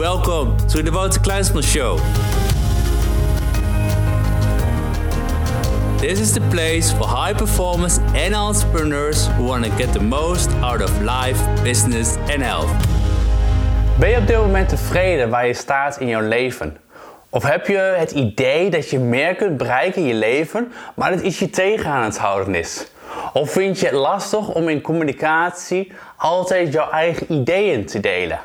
Welcome to the Wouter Kleinsman Show. This is the place for high performers and entrepreneurs who want to get the most out of life, business and health. Ben je op dit moment tevreden waar je staat in jouw leven? Of heb je het idee dat je meer kunt bereiken in je leven, maar dat iets je tegen aan het houden is? Of vind je het lastig om in communicatie altijd jouw eigen ideeën te delen?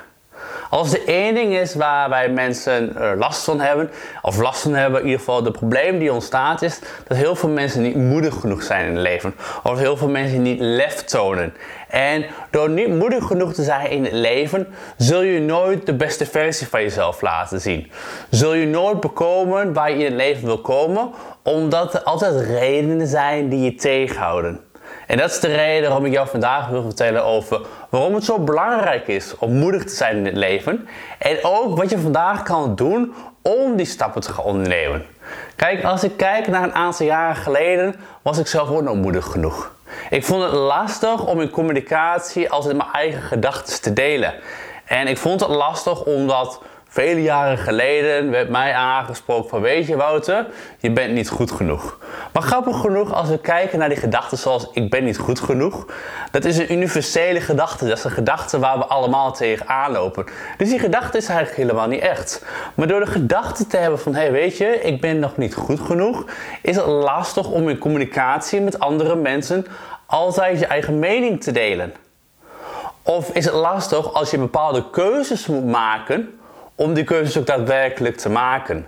Als er één ding is waarbij mensen er last van hebben, of last van hebben, in ieder geval de probleem die ontstaat, is dat heel veel mensen niet moedig genoeg zijn in het leven. Of heel veel mensen niet lef tonen. En door niet moedig genoeg te zijn in het leven, zul je nooit de beste versie van jezelf laten zien. Zul je nooit bekomen waar je in het leven wil komen, omdat er altijd redenen zijn die je tegenhouden. En dat is de reden waarom ik jou vandaag wil vertellen over waarom het zo belangrijk is om moedig te zijn in het leven. En ook wat je vandaag kan doen om die stappen te gaan ondernemen. Kijk, als ik kijk naar een aantal jaren geleden, was ik zelf ook nog moedig genoeg. Ik vond het lastig om in communicatie altijd mijn eigen gedachten te delen. En ik vond het lastig omdat Vele jaren geleden werd mij aangesproken van weet je Wouter, je bent niet goed genoeg. Maar grappig genoeg als we kijken naar die gedachten zoals ik ben niet goed genoeg. Dat is een universele gedachte. Dat is een gedachte waar we allemaal tegen aanlopen. Dus die gedachte is eigenlijk helemaal niet echt. Maar door de gedachte te hebben van hey, weet je, ik ben nog niet goed genoeg. Is het lastig om in communicatie met andere mensen altijd je eigen mening te delen. Of is het lastig als je bepaalde keuzes moet maken om die keuzes ook daadwerkelijk te maken.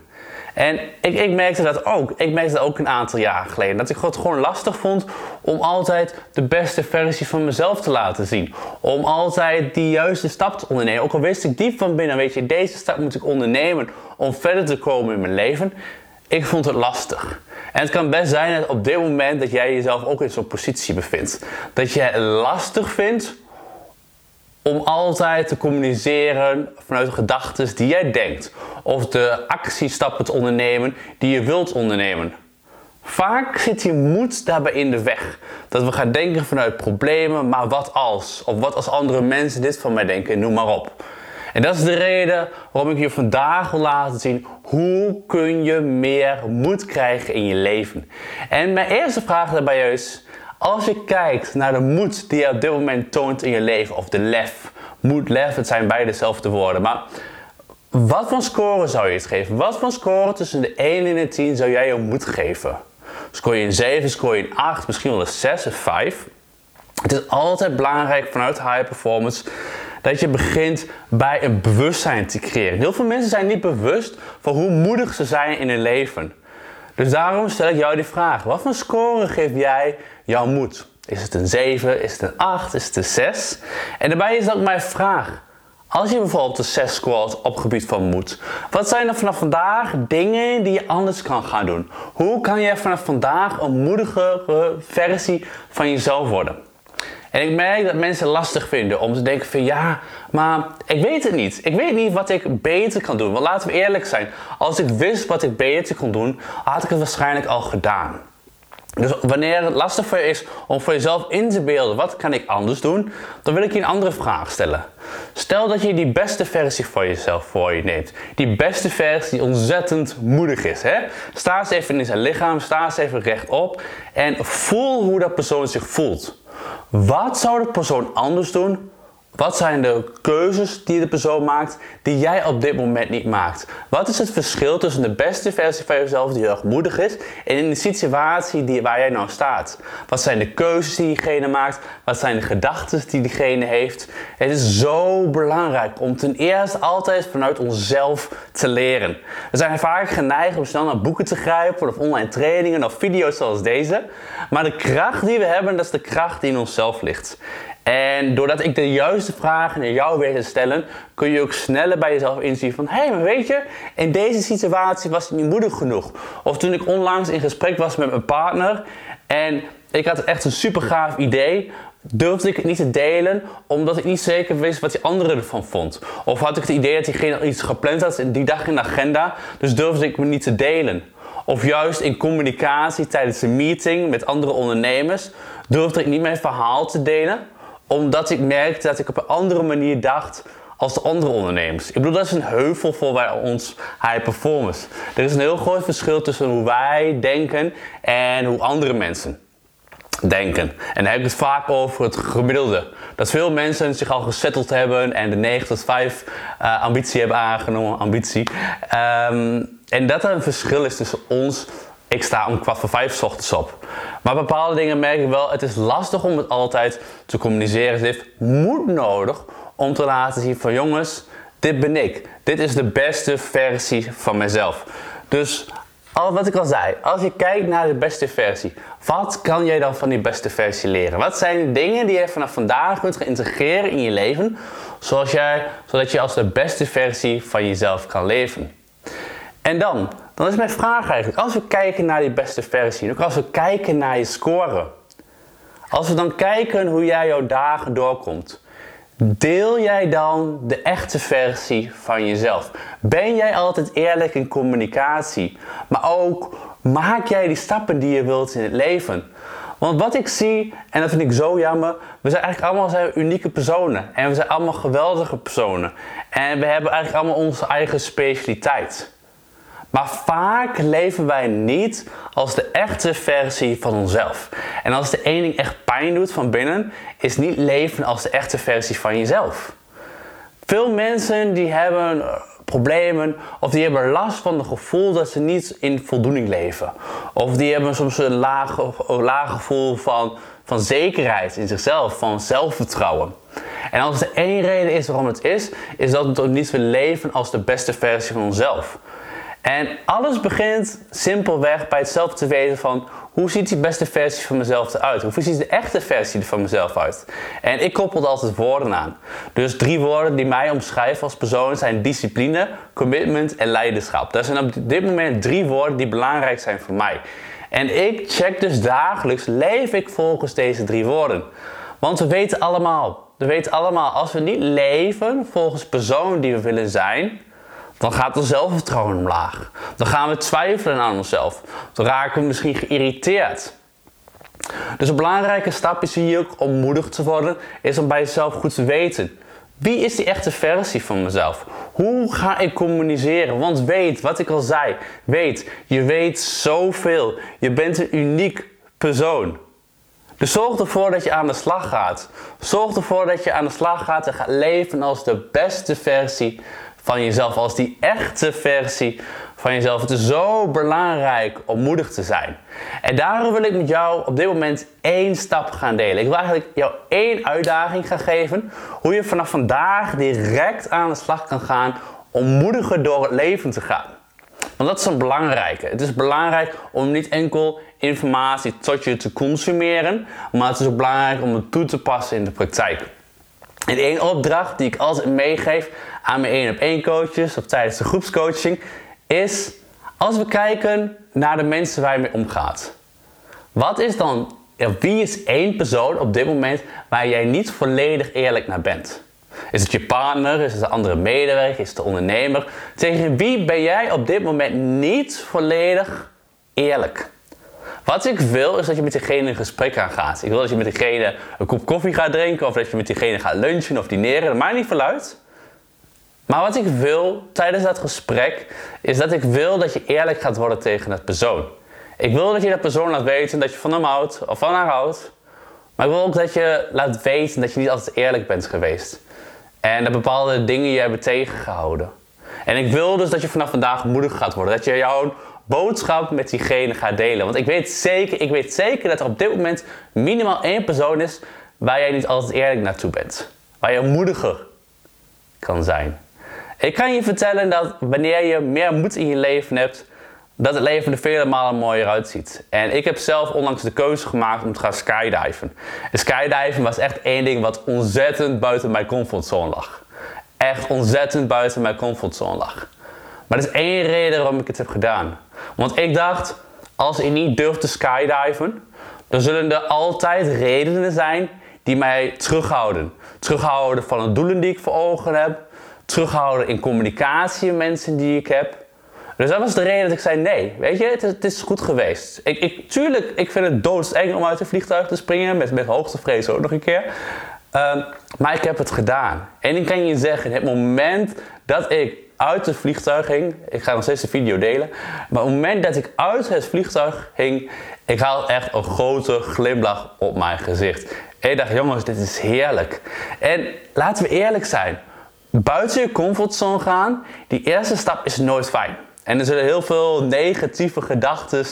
En ik, ik merkte dat ook. Ik merkte dat ook een aantal jaar geleden. Dat ik het gewoon lastig vond om altijd de beste versie van mezelf te laten zien. Om altijd die juiste stap te ondernemen. Ook al wist ik diep van binnen, weet je, deze stap moet ik ondernemen om verder te komen in mijn leven. Ik vond het lastig. En het kan best zijn dat op dit moment dat jij jezelf ook in zo'n positie bevindt. Dat je het lastig vindt om altijd te communiceren vanuit de gedachten die jij denkt. Of de actiestappen te ondernemen die je wilt ondernemen. Vaak zit je moed daarbij in de weg. Dat we gaan denken vanuit problemen, maar wat als? Of wat als andere mensen dit van mij denken, noem maar op. En dat is de reden waarom ik je vandaag wil laten zien hoe kun je meer moed krijgen in je leven. En mijn eerste vraag daarbij is, als je kijkt naar de moed die je op dit moment toont in je leven, of de lef, moed, lef, het zijn beide dezelfde woorden. Maar wat voor score zou je het geven? Wat voor score tussen de 1 en de 10 zou jij je moed geven? Scoor je een 7, scoor je een 8, misschien wel een 6 of 5? Het is altijd belangrijk vanuit high performance dat je begint bij een bewustzijn te creëren. Heel veel mensen zijn niet bewust van hoe moedig ze zijn in hun leven. Dus daarom stel ik jou die vraag. Wat voor score geef jij jouw moed? Is het een 7? Is het een 8? Is het een 6? En daarbij is ook mijn vraag. Als je bijvoorbeeld een 6 scoort op gebied van moed, wat zijn er vanaf vandaag dingen die je anders kan gaan doen? Hoe kan je vanaf vandaag een moedigere versie van jezelf worden? En ik merk dat mensen lastig vinden om te denken van ja, maar ik weet het niet. Ik weet niet wat ik beter kan doen. Want laten we eerlijk zijn, als ik wist wat ik beter kon doen, had ik het waarschijnlijk al gedaan. Dus wanneer het lastig voor je is om voor jezelf in te beelden wat kan ik anders doen, dan wil ik je een andere vraag stellen. Stel dat je die beste versie van jezelf voor je neemt. Die beste versie die ontzettend moedig is. Hè? Sta eens even in zijn lichaam, sta eens even rechtop en voel hoe dat persoon zich voelt. Wat zou de persoon anders doen wat zijn de keuzes die de persoon maakt die jij op dit moment niet maakt? Wat is het verschil tussen de beste versie van jezelf die heel erg moedig is en in de situatie die, waar jij nou staat? Wat zijn de keuzes die diegene maakt? Wat zijn de gedachten die diegene heeft? Het is zo belangrijk om ten eerste altijd vanuit onszelf te leren. We zijn vaak geneigd om snel naar boeken te grijpen of online trainingen of video's zoals deze. Maar de kracht die we hebben, dat is de kracht die in onszelf ligt. En doordat ik de juiste vragen naar jou weet te stellen, kun je ook sneller bij jezelf inzien van... hé, hey, maar weet je, in deze situatie was ik niet moedig genoeg. Of toen ik onlangs in gesprek was met mijn partner en ik had echt een super gaaf idee... Durfde ik het niet te delen omdat ik niet zeker wist wat die andere ervan vond. Of had ik het idee dat diegene iets gepland had die dag in de agenda, dus durfde ik me niet te delen. Of juist in communicatie tijdens een meeting met andere ondernemers durfde ik niet mijn verhaal te delen omdat ik merkte dat ik op een andere manier dacht als de andere ondernemers. Ik bedoel, dat is een heuvel voor wij ons high performers. Er is een heel groot verschil tussen hoe wij denken en hoe andere mensen denken. En dan heb ik het vaak over het gemiddelde. Dat veel mensen zich al gesetteld hebben en de 9 tot 5 uh, ambitie hebben aangenomen. Ambitie. Um, en dat er een verschil is tussen ons. Ik sta om kwart voor vijf ochtends op. Maar bepaalde dingen merk ik wel, het is lastig om het altijd te communiceren. Het heeft moed nodig om te laten zien van jongens, dit ben ik. Dit is de beste versie van mezelf. Dus wat ik al zei, als je kijkt naar de beste versie, wat kan jij dan van die beste versie leren? Wat zijn de dingen die je vanaf vandaag kunt integreren in je leven, zoals jij, zodat je als de beste versie van jezelf kan leven? En dan, dan is mijn vraag eigenlijk, als we kijken naar die beste versie, ook als we kijken naar je score, als we dan kijken hoe jij jouw dagen doorkomt, Deel jij dan de echte versie van jezelf? Ben jij altijd eerlijk in communicatie? Maar ook maak jij die stappen die je wilt in het leven? Want wat ik zie, en dat vind ik zo jammer, we zijn eigenlijk allemaal zijn unieke personen. En we zijn allemaal geweldige personen. En we hebben eigenlijk allemaal onze eigen specialiteit. Maar vaak leven wij niet als de echte versie van onszelf. En als de ene echt pijn doet van binnen, is niet leven als de echte versie van jezelf. Veel mensen die hebben eh, problemen of die hebben last van het gevoel dat ze niet in voldoening leven. Of die hebben soms een laag, laag gevoel van, van zekerheid in zichzelf, van zelfvertrouwen. En als er één reden is waarom het is, is dat we niet willen leven als de beste versie van onszelf. En alles begint simpelweg bij het zelf te weten van hoe ziet die beste versie van mezelf eruit? Hoe ziet de echte versie van mezelf uit? En ik koppel altijd woorden aan. Dus drie woorden die mij omschrijven als persoon zijn discipline, commitment en leiderschap. Dat zijn op dit moment drie woorden die belangrijk zijn voor mij. En ik check dus dagelijks, leef ik volgens deze drie woorden. Want we weten allemaal, we weten allemaal, als we niet leven volgens persoon die we willen zijn, dan gaat ons zelfvertrouwen omlaag. Dan gaan we twijfelen aan onszelf. Dan raken we misschien geïrriteerd. Dus een belangrijke stap is hier ook om moedig te worden, is om bij jezelf goed te weten. Wie is die echte versie van mezelf? Hoe ga ik communiceren? Want weet, wat ik al zei, weet, je weet zoveel. Je bent een uniek persoon. Dus zorg ervoor dat je aan de slag gaat. Zorg ervoor dat je aan de slag gaat en gaat leven als de beste versie van jezelf, als die echte versie van jezelf. Het is zo belangrijk om moedig te zijn. En daarom wil ik met jou op dit moment één stap gaan delen. Ik wil eigenlijk jou één uitdaging gaan geven. Hoe je vanaf vandaag direct aan de slag kan gaan om moediger door het leven te gaan. Want dat is een belangrijke. Het is belangrijk om niet enkel informatie tot je te consumeren, maar het is ook belangrijk om het toe te passen in de praktijk. En één opdracht die ik altijd meegeef aan mijn één op één coaches of tijdens de groepscoaching is als we kijken naar de mensen waar je mee omgaat. Wat is dan, wie is één persoon op dit moment waar jij niet volledig eerlijk naar bent? Is het je partner? Is het de andere medewerker? Is het de ondernemer? Tegen wie ben jij op dit moment niet volledig eerlijk? Wat ik wil is dat je met diegene een gesprek aangaat. Ik wil dat je met diegene een kop koffie gaat drinken of dat je met diegene gaat lunchen of dineren. Dat maakt niet veel uit. Maar wat ik wil tijdens dat gesprek is dat ik wil dat je eerlijk gaat worden tegen dat persoon. Ik wil dat je dat persoon laat weten dat je van hem houdt of van haar houdt. Maar ik wil ook dat je laat weten dat je niet altijd eerlijk bent geweest. En dat bepaalde dingen je hebben tegengehouden. En ik wil dus dat je vanaf vandaag moedig gaat worden. Dat je jouw boodschap met diegene gaat delen. Want ik weet zeker, ik weet zeker dat er op dit moment minimaal één persoon is waar jij niet altijd eerlijk naartoe bent. Waar je moediger kan zijn. Ik kan je vertellen dat wanneer je meer moed in je leven hebt, dat het leven er vele malen mooier uitziet. En ik heb zelf onlangs de keuze gemaakt om te gaan skydiven. En skydiven was echt één ding wat ontzettend buiten mijn comfortzone lag. Echt ontzettend buiten mijn comfortzone lag. Maar er is één reden waarom ik het heb gedaan. Want ik dacht, als ik niet durf te skydiven, dan zullen er altijd redenen zijn die mij terughouden. Terughouden van de doelen die ik voor ogen heb. Terughouden in communicatie met mensen die ik heb. Dus dat was de reden dat ik zei nee. Weet je, het is, goed geweest. Ik, ik, tuurlijk, ik vind het doodseng om uit een vliegtuig te springen. Met, met hoogtevrees ook nog een keer. Ehm, maar ik heb het gedaan. En ik kan je zeggen, het moment dat ik uit het vliegtuig ging, ik ga nog steeds de video delen, maar op het moment dat ik uit het vliegtuig ging, ik had echt een grote glimlach op mijn gezicht. En ik dacht, jongens, dit is heerlijk. En laten we eerlijk zijn, buiten je comfortzone gaan, die eerste stap is nooit fijn. En er zullen heel veel negatieve gedachten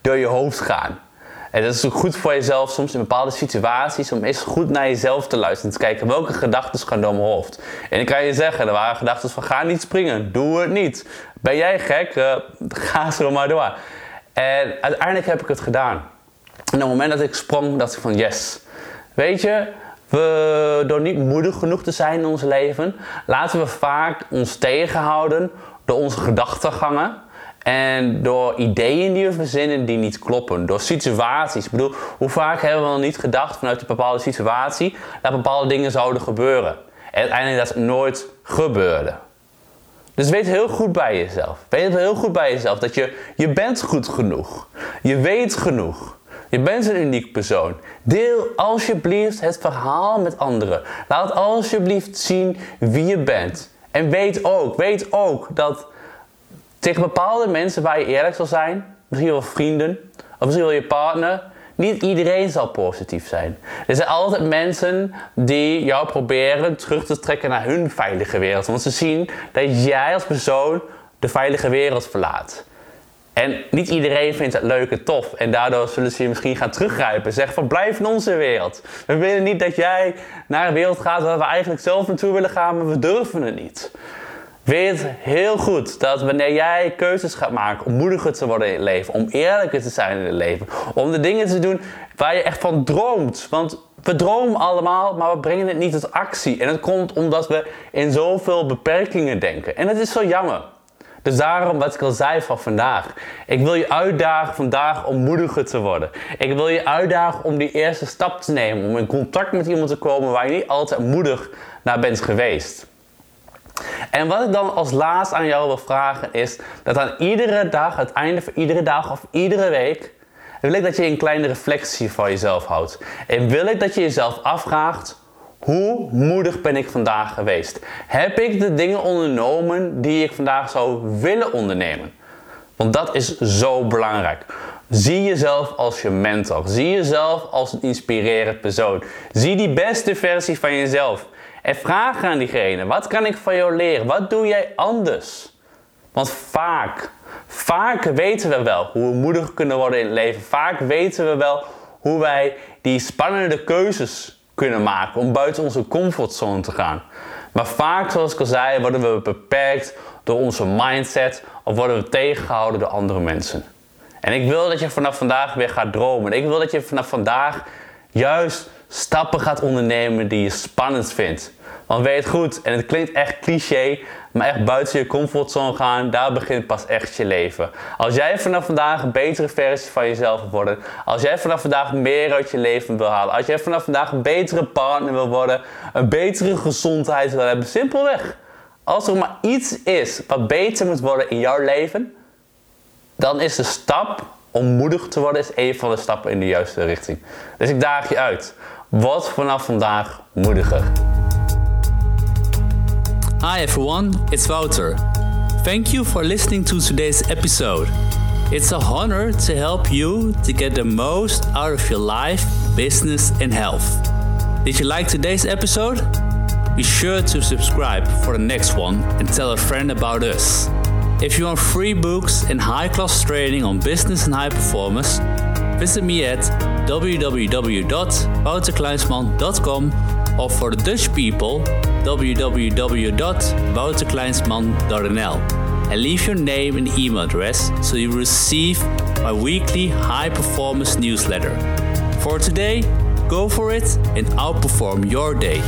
door je hoofd gaan. En dat is ook goed voor jezelf soms in bepaalde situaties om eens goed naar jezelf te luisteren. Te kijken welke gedachten gaan door mijn hoofd. En ik kan je zeggen, er waren gedachten van ga niet springen, doe het niet. Ben jij gek? Uh, ga zo maar door. En uiteindelijk heb ik het gedaan. En op het moment dat ik sprong, dacht ik van yes. Weet je, we, door niet moedig genoeg te zijn in ons leven, laten we vaak ons tegenhouden door onze gedachtengangen. En door ideeën die we verzinnen die niet kloppen. Door situaties. Ik bedoel, hoe vaak hebben we al niet gedacht vanuit een bepaalde situatie dat bepaalde dingen zouden gebeuren. En uiteindelijk dat nooit gebeurde. Dus weet heel goed bij jezelf. Weet heel goed bij jezelf dat je, je bent goed genoeg. Je weet genoeg. Je bent een uniek persoon. Deel alsjeblieft het verhaal met anderen. Laat alsjeblieft zien wie je bent. En weet ook, weet ook dat tegen bepaalde mensen waar je eerlijk zal zijn, misschien wel vrienden, of misschien wel je partner, niet iedereen zal positief zijn. Er zijn altijd mensen die jou proberen terug te trekken naar hun veilige wereld. Want ze zien dat jij als persoon de veilige wereld verlaat. En niet iedereen vindt het leuk en tof. En daardoor zullen ze je misschien gaan teruggrijpen. Zeggen van blijf in onze wereld. We willen niet dat jij naar een wereld gaat waar we eigenlijk zelf naartoe willen gaan, maar we durven het niet. Weet heel goed dat wanneer jij keuzes gaat maken om moediger te worden in het leven, om eerlijker te zijn in het leven, om de dingen te doen waar je echt van droomt. Want we dromen allemaal, maar we brengen het niet tot actie. En dat komt omdat we in zoveel beperkingen denken. En dat is zo jammer. Dus daarom wat ik al zei van vandaag. Ik wil je uitdagen vandaag om moediger te worden. Ik wil je uitdagen om die eerste stap te nemen. Om in contact met iemand te komen waar je niet altijd moedig naar bent geweest. En wat ik dan als laatst aan jou wil vragen is dat aan iedere dag, het einde van iedere dag of iedere week, wil ik dat je een kleine reflectie van jezelf houdt. En wil ik dat je jezelf afvraagt, hoe moedig ben ik vandaag geweest? Heb ik de dingen ondernomen die ik vandaag zou willen ondernemen? Want dat is zo belangrijk. Zie jezelf als je mentor. Zie jezelf als een inspirerend persoon. Zie die beste versie van jezelf. En vraag aan diegene: wat kan ik van jou leren? Wat doe jij anders? Want vaak, vaak weten we wel hoe we moedig kunnen worden in het leven. Vaak weten we wel hoe wij die spannende keuzes kunnen maken om buiten onze comfortzone te gaan. Maar vaak, zoals ik al zei, worden we beperkt door onze mindset of worden we tegengehouden door andere mensen. En ik wil dat je vanaf vandaag weer gaat dromen. Ik wil dat je vanaf vandaag juist stappen gaat ondernemen die je spannend vindt. Want weet goed, en het klinkt echt cliché, maar echt buiten je comfortzone gaan, daar begint pas echt je leven. Als jij vanaf vandaag een betere versie van jezelf wil worden, als jij vanaf vandaag meer uit je leven wil halen, als jij vanaf vandaag een betere partner wil worden, een betere gezondheid wil hebben, simpelweg. Als er maar iets is wat beter moet worden in jouw leven, dan is de stap om moedig te worden is een van de stappen in de juiste richting. Dus ik daag je uit. Vanaf vandaag moediger. Hi everyone, it's Wouter. Thank you for listening to today's episode. It's a honor to help you to get the most out of your life, business, and health. Did you like today's episode? Be sure to subscribe for the next one and tell a friend about us. If you want free books and high class training on business and high performance, visit me at www.wouterkleinsman.com or for the Dutch people, www.wouterkleinsman.nl and leave your name and email address so you receive my weekly high performance newsletter. For today, go for it and outperform your day.